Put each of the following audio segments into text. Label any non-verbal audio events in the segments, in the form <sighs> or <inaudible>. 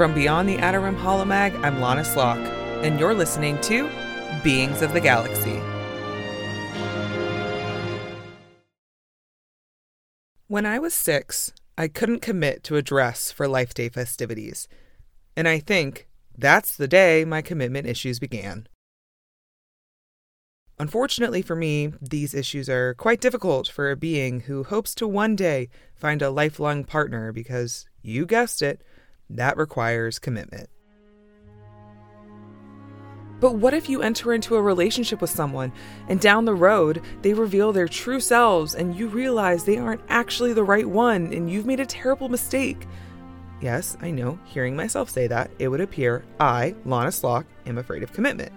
From Beyond the Outer Rim Holomag, I'm La'Nis Locke, and you're listening to Beings of the Galaxy. When I was six, I couldn't commit to a dress for Life Day festivities. And I think that's the day my commitment issues began. Unfortunately for me, these issues are quite difficult for a being who hopes to one day find a lifelong partner because, you guessed it, that requires commitment. But what if you enter into a relationship with someone and down the road they reveal their true selves and you realize they aren't actually the right one and you've made a terrible mistake? Yes, I know, hearing myself say that, it would appear I, La'Nis Locke, am afraid of commitment.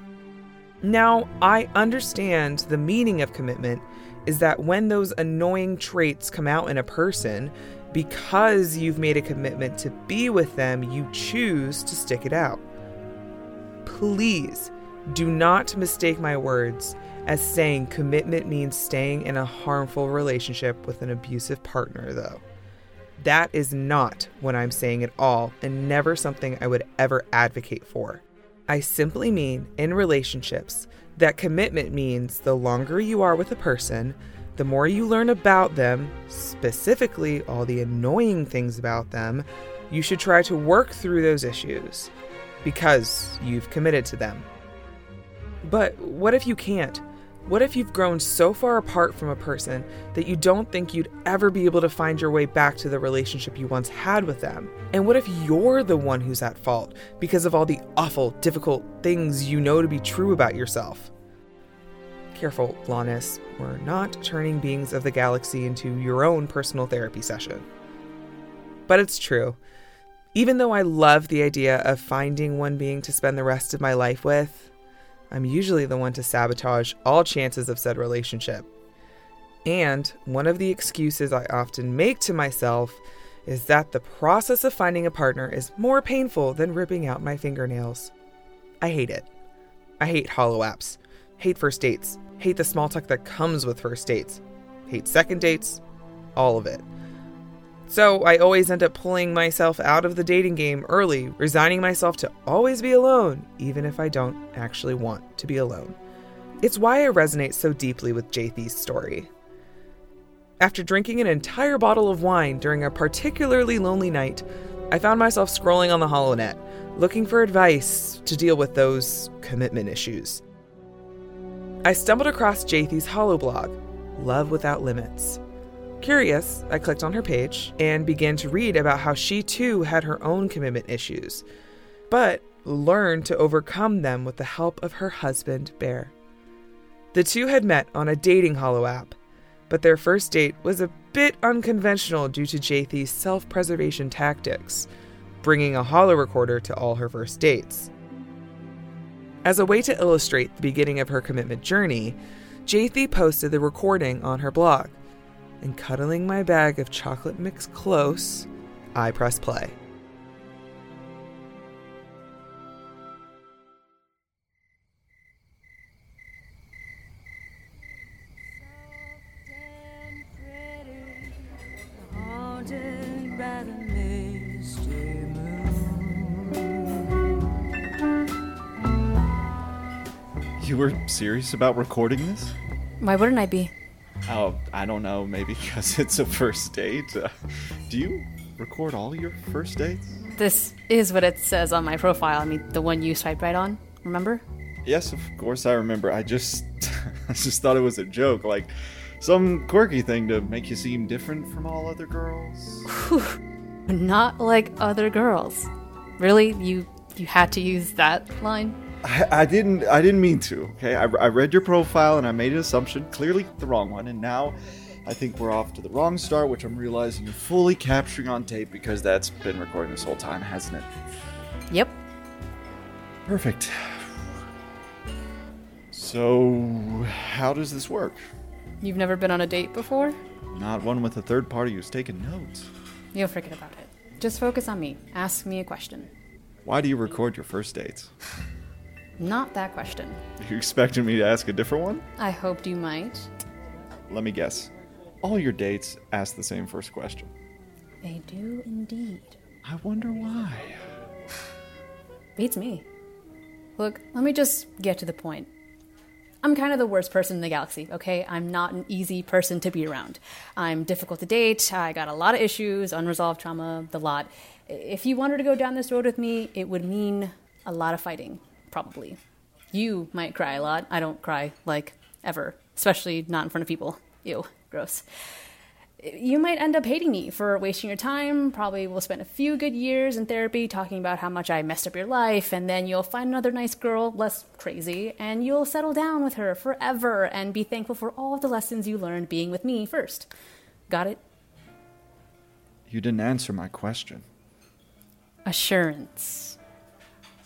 Now, I understand the meaning of commitment is that when those annoying traits come out in a person, because you've made a commitment to be with them, you choose to stick it out. Please do not mistake my words as saying commitment means staying in a harmful relationship with an abusive partner, though. That is not what I'm saying at all, and never something I would ever advocate for. I simply mean in relationships that commitment means the longer you are with a person, the more you learn about them, specifically all the annoying things about them, you should try to work through those issues because you've committed to them. But what if you can't? What if you've grown so far apart from a person that you don't think you'd ever be able to find your way back to the relationship you once had with them? And what if you're the one who's at fault because of all the awful, difficult things you know to be true about yourself? Careful, La'Nis, we're not turning beings of the galaxy into your own personal therapy session. But it's true. Even though I love the idea of finding one being to spend the rest of my life with, I'm usually the one to sabotage all chances of said relationship. And one of the excuses I often make to myself is that the process of finding a partner is more painful than ripping out my fingernails. I hate it. I hate holo apps, hate first dates, hate the small talk that comes with first dates, hate second dates, all of it. So I always end up pulling myself out of the dating game early, resigning myself to always be alone, even if I don't actually want to be alone. It's why I resonate so deeply with Jaythee's story. After drinking an entire bottle of wine during a particularly lonely night, I found myself scrolling on the HoloNet, looking for advice to deal with those commitment issues. I stumbled across Jaythee's Holo blog, Love Without Limits. Curious, I clicked on her page and began to read about how she too had her own commitment issues, but learned to overcome them with the help of her husband, Beare. The two had met on a dating holo app, but their first date was a bit unconventional due to Jaythee's self preservation tactics, bringing a holo recorder to all her first dates. As a way to illustrate the beginning of her commitment journey, Jaythee posted the recording on her blog and cuddling my bag of chocolate mix close, I press play. You were serious about recording this? Why wouldn't I be? Oh, I don't know. Maybe because <laughs> it's a first date. Uh, do you record all your first dates? This is what it says on my profile. I mean, the one you swiped right on. Remember? Yes, of course I remember. I just, <laughs> I just thought it was a joke, like some quirky thing to make you seem different from all other girls. Not like other girls. Really? You you had to use that line? I, I didn't. I didn't mean to. Okay, I, I read your profile and I made an assumption, clearly the wrong one, and now I think we're off to the wrong start, which I'm realizing you're fully capturing on tape because that's been recording this whole time, hasn't it? Yep. Perfect. So, how does this work? You've never been on a date before? Not one with a third party who's taking notes. You'll forget about it. Just focus on me. Ask me a question. Why do you record your first dates? <laughs> Not that question. You expecting me to ask a different one? I hoped you might. Let me guess. All your dates ask the same first question. They do indeed. I wonder why. Beats me. Look, let me just get to the point. I'm kind of the worst person in the galaxy, okay? I'm not an easy person to be around. I'm difficult to date, I got a lot of issues, unresolved trauma, the lot. If you wanted to go down this road with me, it would mean a lot of fighting, probably. You might cry a lot. I don't cry, like, ever, especially not in front of people. Ew, gross you might end up hating me for wasting your time. Probably will spend a few good years in therapy talking about how much I messed up your life, and then you'll find another nice girl, less crazy, and you'll settle down with her forever and be thankful for all the lessons you learned being with me first. Got it? You didn't answer my question. Assurance.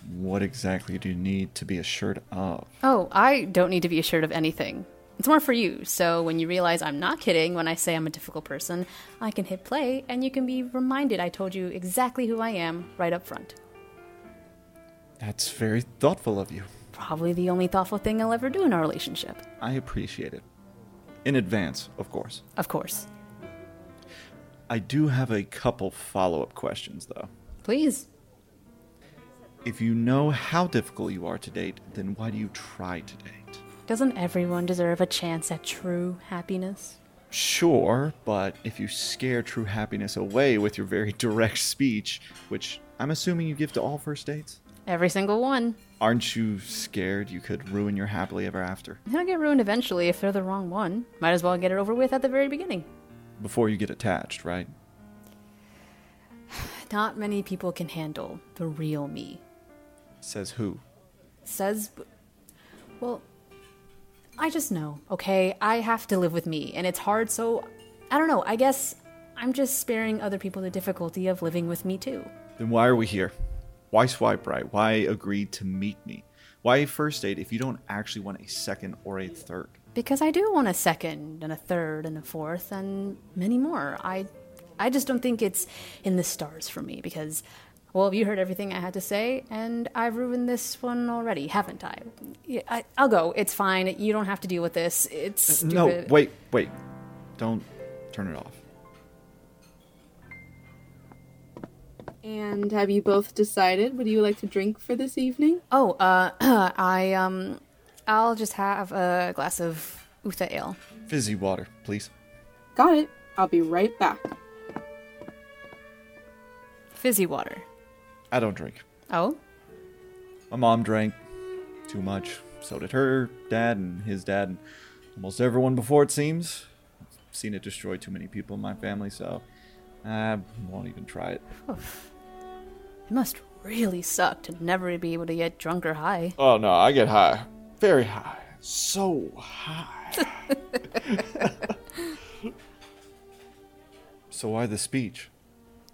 What exactly do you need to be assured of? Oh, I don't need to be assured of anything. It's more for you, so when you realize I'm not kidding when I say I'm a difficult person, I can hit play and you can be reminded I told you exactly who I am right up front. That's very thoughtful of you. Probably the only thoughtful thing I'll ever do in our relationship. I appreciate it. In advance, of course. Of course. I do have a couple follow up questions, though. Please. If you know how difficult you are to date, then why do you try to date? Doesn't everyone deserve a chance at true happiness? Sure, but if you scare true happiness away with your very <laughs> direct speech, which I'm assuming you give to all first dates, Every single one. aren't you scared you could ruin your happily ever after They'll get ruined eventually if they're the wrong one. Might as well get it over with at the very beginning. before you get attached, right? <sighs> Not many people can handle the real me. Says who? Says. Well, I just know, okay? I have to live with me, and it's hard, so I don't know. I guess I'm just sparing other people the difficulty of living with me too. Then why are we here? Why swipe right? Why agree to meet me? Why a first date if you don't actually want a second or a third? Because I do want a second and a third and a fourth and many more. I I just don't think it's in the stars for me because well, you heard everything I had to say, and I've ruined this one already, haven't I? Yeah, I will go. It's fine. You don't have to deal with this. It's stupid. No, wait, wait. Don't turn it off. And have you both decided what do you like to drink for this evening? Oh, uh, <clears throat> I um, I'll just have a glass of Utha ale. Fizzy water, please. Got it. I'll be right back. Fizzy water. I don't drink. Oh, My mom drank too much. So did her dad and his dad and almost everyone before it seems. I've seen it destroy too many people in my family, so I won't even try it. it must really suck to never be able to get drunk or high. Oh no, I get high. Very high. So high. <laughs> so why the speech?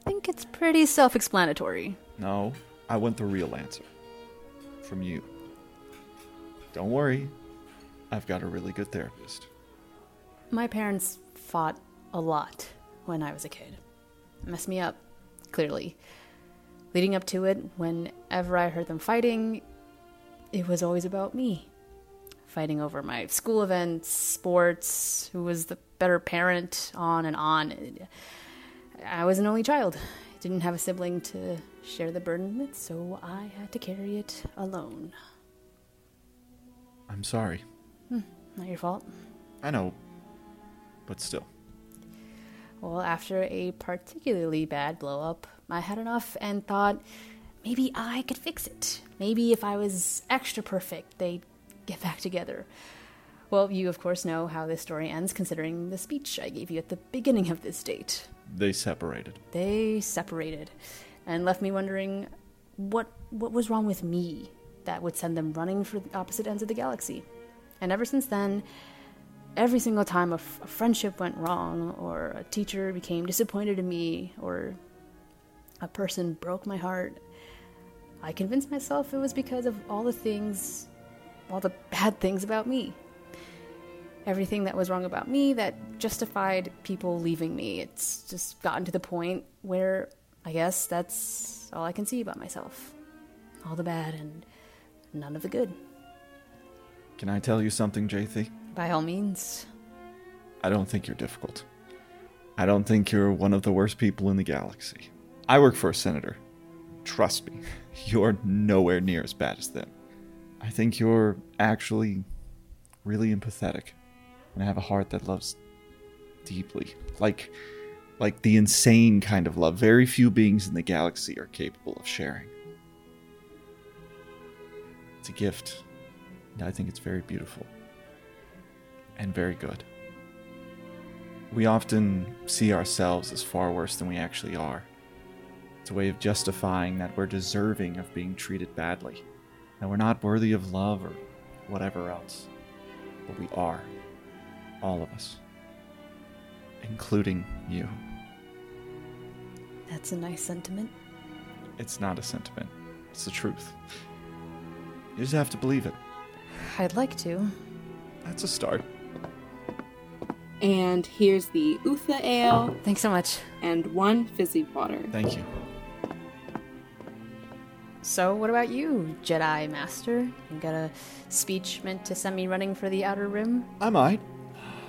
I think it's pretty self-explanatory. No, I want the real answer. From you. Don't worry. I've got a really good therapist. My parents fought a lot when I was a kid. Messed me up, clearly. Leading up to it, whenever I heard them fighting, it was always about me. Fighting over my school events, sports, who was the better parent, on and on. I was an only child. Didn't have a sibling to share the burden with, so I had to carry it alone. I'm sorry. Hmm, not your fault. I know. But still. Well, after a particularly bad blow up, I had enough and thought maybe I could fix it. Maybe if I was extra perfect, they'd get back together. Well, you of course know how this story ends, considering the speech I gave you at the beginning of this date. They separated. They separated and left me wondering what what was wrong with me that would send them running for the opposite ends of the galaxy. And ever since then, every single time a, f- a friendship went wrong, or a teacher became disappointed in me, or a person broke my heart, I convinced myself it was because of all the things, all the bad things about me. Everything that was wrong about me that justified people leaving me. It's just gotten to the point where I guess that's all I can see about myself. All the bad and none of the good. Can I tell you something, Jaythee? By all means. I don't think you're difficult. I don't think you're one of the worst people in the galaxy. I work for a senator. trust me, <laughs> you're nowhere near as bad as them. I think you're actually really empathetic and I have a heart that loves deeply. Like like the insane kind of love very few beings in the galaxy are capable of sharing. It's a gift. And I think it's very beautiful. And very good. We often see ourselves as far worse than we actually are. It's a way of justifying that we're deserving of being treated badly, that we're not worthy of love or whatever else. But we are. All of us. Including you. That's a nice sentiment. It's not a sentiment, it's the truth. You just have to believe it. I'd like to. That's a start. And here's the Utha Ale Thanks so much. and one fizzy water. Thank you. So, what about you, Jedi Master? You got a speech meant to send me running for the Outer Rim? I might.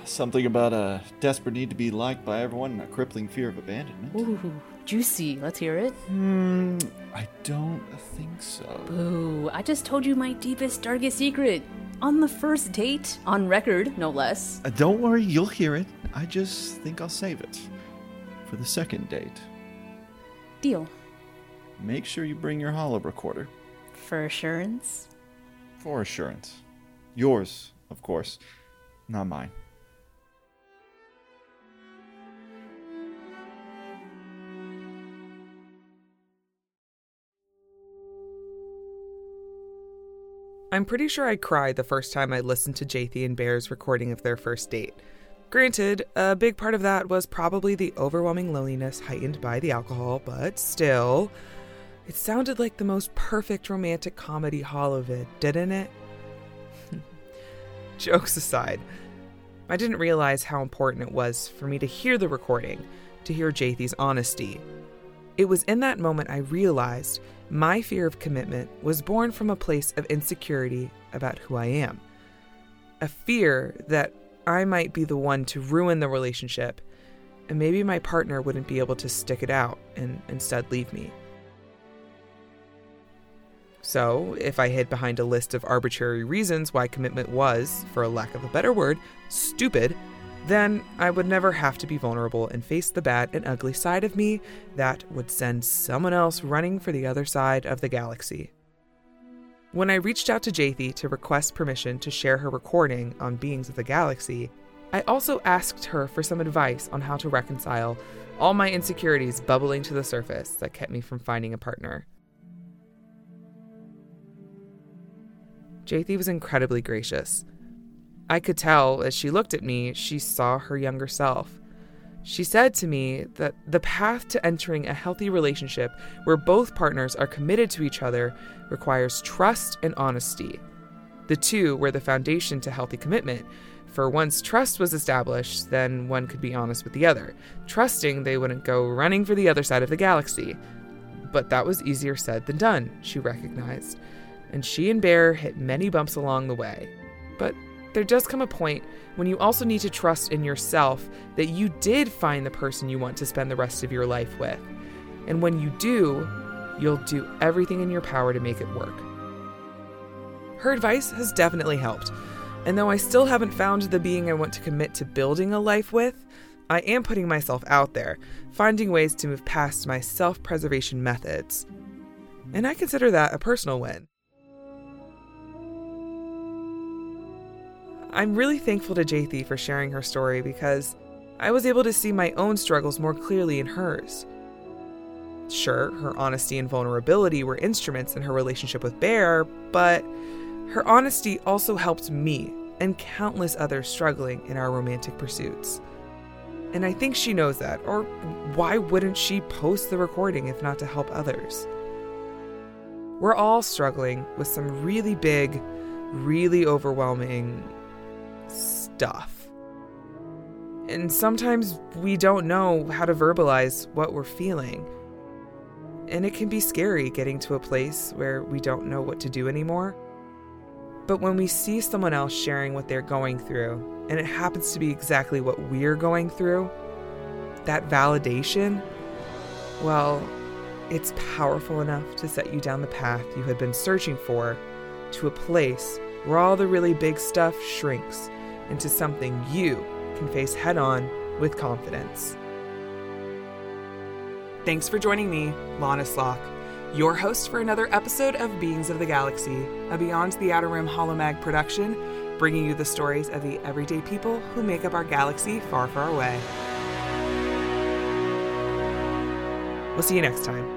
Something about a desperate need to be liked by everyone and a crippling fear of abandonment. Ooh, juicy. Let's hear it. Hmm, I don't think so. Ooh, I just told you my deepest, darkest secret. On the first date, on record, no less. Uh, don't worry, you'll hear it. I just think I'll save it for the second date. Deal. Make sure you bring your holo recorder For assurance. for assurance. Yours, of course, not mine. I'm pretty sure I cried the first time I listened to Jaythee and Beare's recording of their first date. Granted, a big part of that was probably the overwhelming loneliness heightened by the alcohol, but still, it sounded like the most perfect romantic comedy holovid, didn't it? <laughs> Jokes aside, I didn't realize how important it was for me to hear the recording, to hear Jaythee's honesty. It was in that moment I realized my fear of commitment was born from a place of insecurity about who I am. A fear that I might be the one to ruin the relationship, and maybe my partner wouldn't be able to stick it out and instead leave me. So, if I hid behind a list of arbitrary reasons why commitment was, for a lack of a better word, stupid, then I would never have to be vulnerable and face the bad and ugly side of me that would send someone else running for the other side of the galaxy. When I reached out to Jaythee to request permission to share her recording on Beings of the Galaxy, I also asked her for some advice on how to reconcile all my insecurities bubbling to the surface that kept me from finding a partner. Jaythee was incredibly gracious. I could tell as she looked at me, she saw her younger self. She said to me that the path to entering a healthy relationship where both partners are committed to each other requires trust and honesty. The two were the foundation to healthy commitment, for once trust was established, then one could be honest with the other, trusting they wouldn't go running for the other side of the galaxy. But that was easier said than done, she recognized, and she and Beare hit many bumps along the way. But there does come a point when you also need to trust in yourself that you did find the person you want to spend the rest of your life with. And when you do, you'll do everything in your power to make it work. Her advice has definitely helped. And though I still haven't found the being I want to commit to building a life with, I am putting myself out there, finding ways to move past my self preservation methods. And I consider that a personal win. I'm really thankful to Jaythee for sharing her story because I was able to see my own struggles more clearly in hers. Sure, her honesty and vulnerability were instruments in her relationship with Beare, but her honesty also helped me and countless others struggling in our romantic pursuits. And I think she knows that, or why wouldn't she post the recording if not to help others? We're all struggling with some really big, really overwhelming stuff. And sometimes we don't know how to verbalize what we're feeling. And it can be scary getting to a place where we don't know what to do anymore. But when we see someone else sharing what they're going through, and it happens to be exactly what we're going through, that validation, well, It's powerful enough to set you down the path you had been searching for to a place where all the really big stuff shrinks into something you can face head on with confidence. Thanks for joining me, La'Nis Locke, your host for another episode of Beings of the Galaxy, a Beyond the Outer Rim Holomag production, bringing you the stories of the everyday people who make up our galaxy far, far away. We'll see you next time.